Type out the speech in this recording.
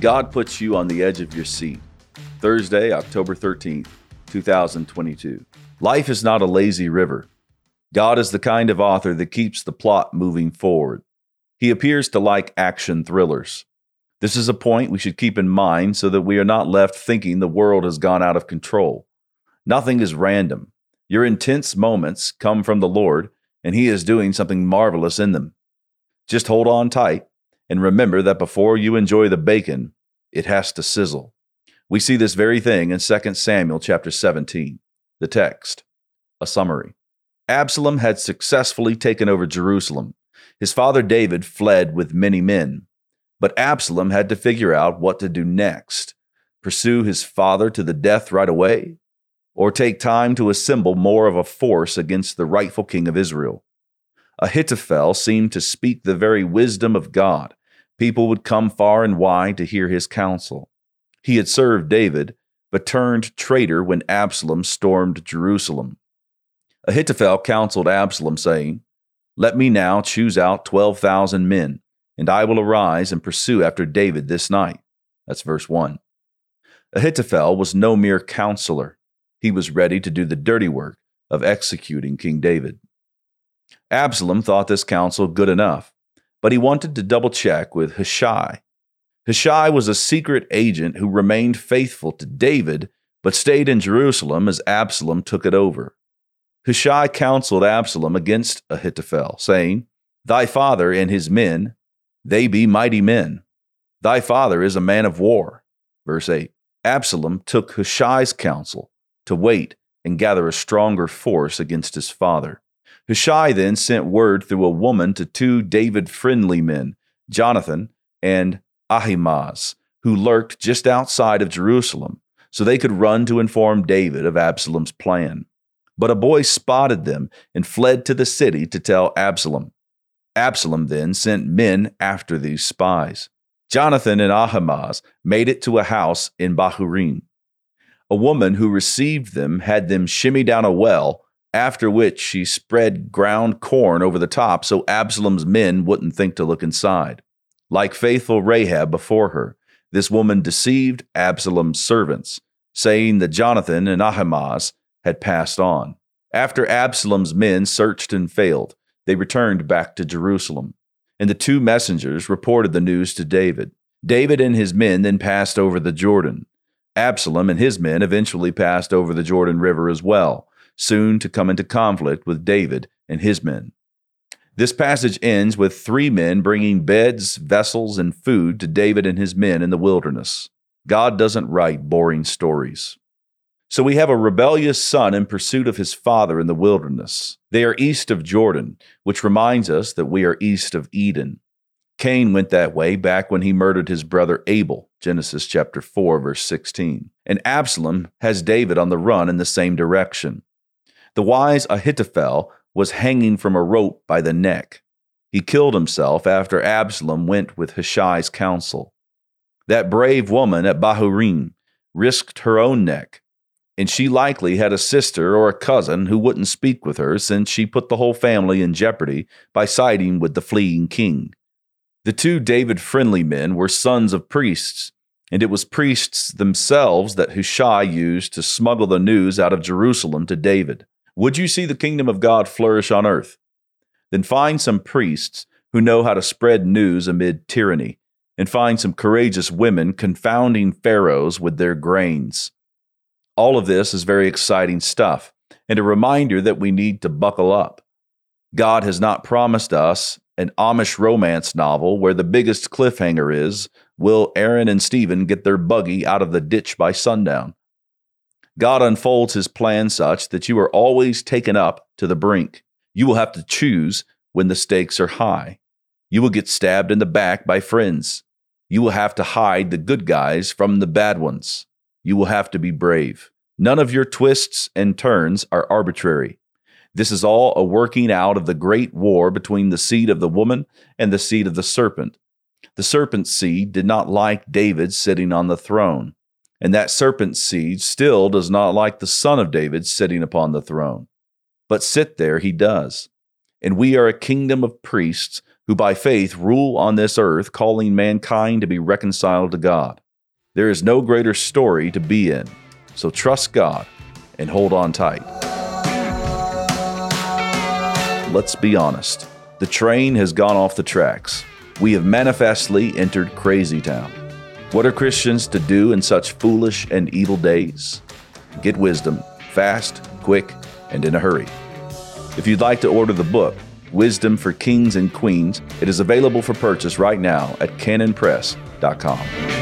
God puts you on the edge of your seat. Thursday, October 13th, 2022. Life is not a lazy river. God is the kind of author that keeps the plot moving forward. He appears to like action thrillers. This is a point we should keep in mind so that we are not left thinking the world has gone out of control. Nothing is random. Your intense moments come from the Lord, and He is doing something marvelous in them. Just hold on tight and remember that before you enjoy the bacon, it has to sizzle. We see this very thing in 2 Samuel chapter 17. The text, a summary. Absalom had successfully taken over Jerusalem. His father David fled with many men. But Absalom had to figure out what to do next pursue his father to the death right away, or take time to assemble more of a force against the rightful king of Israel. Ahithophel seemed to speak the very wisdom of God. People would come far and wide to hear his counsel. He had served David, but turned traitor when Absalom stormed Jerusalem. Ahithophel counseled Absalom, saying, Let me now choose out twelve thousand men, and I will arise and pursue after David this night. That's verse 1. Ahithophel was no mere counselor. He was ready to do the dirty work of executing King David. Absalom thought this counsel good enough, but he wanted to double check with Hushai. Hushai was a secret agent who remained faithful to David, but stayed in Jerusalem as Absalom took it over. Hushai counseled Absalom against Ahithophel, saying, Thy father and his men, they be mighty men. Thy father is a man of war. Verse 8 Absalom took Hushai's counsel to wait and gather a stronger force against his father. Hushai then sent word through a woman to two David friendly men, Jonathan and Ahimaaz, who lurked just outside of Jerusalem, so they could run to inform David of Absalom's plan. But a boy spotted them and fled to the city to tell Absalom. Absalom then sent men after these spies. Jonathan and Ahimaaz made it to a house in Bahurim. A woman who received them had them shimmy down a well, after which she spread ground corn over the top so Absalom's men wouldn't think to look inside. Like faithful Rahab before her, this woman deceived Absalom's servants, saying that Jonathan and Ahimaaz had passed on. After Absalom's men searched and failed, they returned back to Jerusalem. And the two messengers reported the news to David. David and his men then passed over the Jordan. Absalom and his men eventually passed over the Jordan River as well, soon to come into conflict with David and his men. This passage ends with three men bringing beds, vessels, and food to David and his men in the wilderness. God doesn't write boring stories. So we have a rebellious son in pursuit of his father in the wilderness. They are east of Jordan, which reminds us that we are east of Eden. Cain went that way back when he murdered his brother Abel, Genesis chapter 4 verse 16. And Absalom has David on the run in the same direction. The wise Ahithophel was hanging from a rope by the neck. He killed himself after Absalom went with Hushai's counsel. That brave woman at Bahurim risked her own neck and she likely had a sister or a cousin who wouldn't speak with her since she put the whole family in jeopardy by siding with the fleeing king. The two David friendly men were sons of priests, and it was priests themselves that Hushai used to smuggle the news out of Jerusalem to David. Would you see the kingdom of God flourish on earth? Then find some priests who know how to spread news amid tyranny, and find some courageous women confounding pharaohs with their grains. All of this is very exciting stuff and a reminder that we need to buckle up. God has not promised us an Amish romance novel where the biggest cliffhanger is will Aaron and Stephen get their buggy out of the ditch by sundown? God unfolds his plan such that you are always taken up to the brink. You will have to choose when the stakes are high. You will get stabbed in the back by friends. You will have to hide the good guys from the bad ones you will have to be brave. None of your twists and turns are arbitrary. This is all a working out of the great war between the seed of the woman and the seed of the serpent. The serpent's seed did not like David sitting on the throne, and that serpent's seed still does not like the son of David sitting upon the throne. But sit there he does. And we are a kingdom of priests who by faith rule on this earth, calling mankind to be reconciled to God. There is no greater story to be in, so trust God and hold on tight. Let's be honest. The train has gone off the tracks. We have manifestly entered crazy town. What are Christians to do in such foolish and evil days? Get wisdom, fast, quick, and in a hurry. If you'd like to order the book, Wisdom for Kings and Queens, it is available for purchase right now at canonpress.com.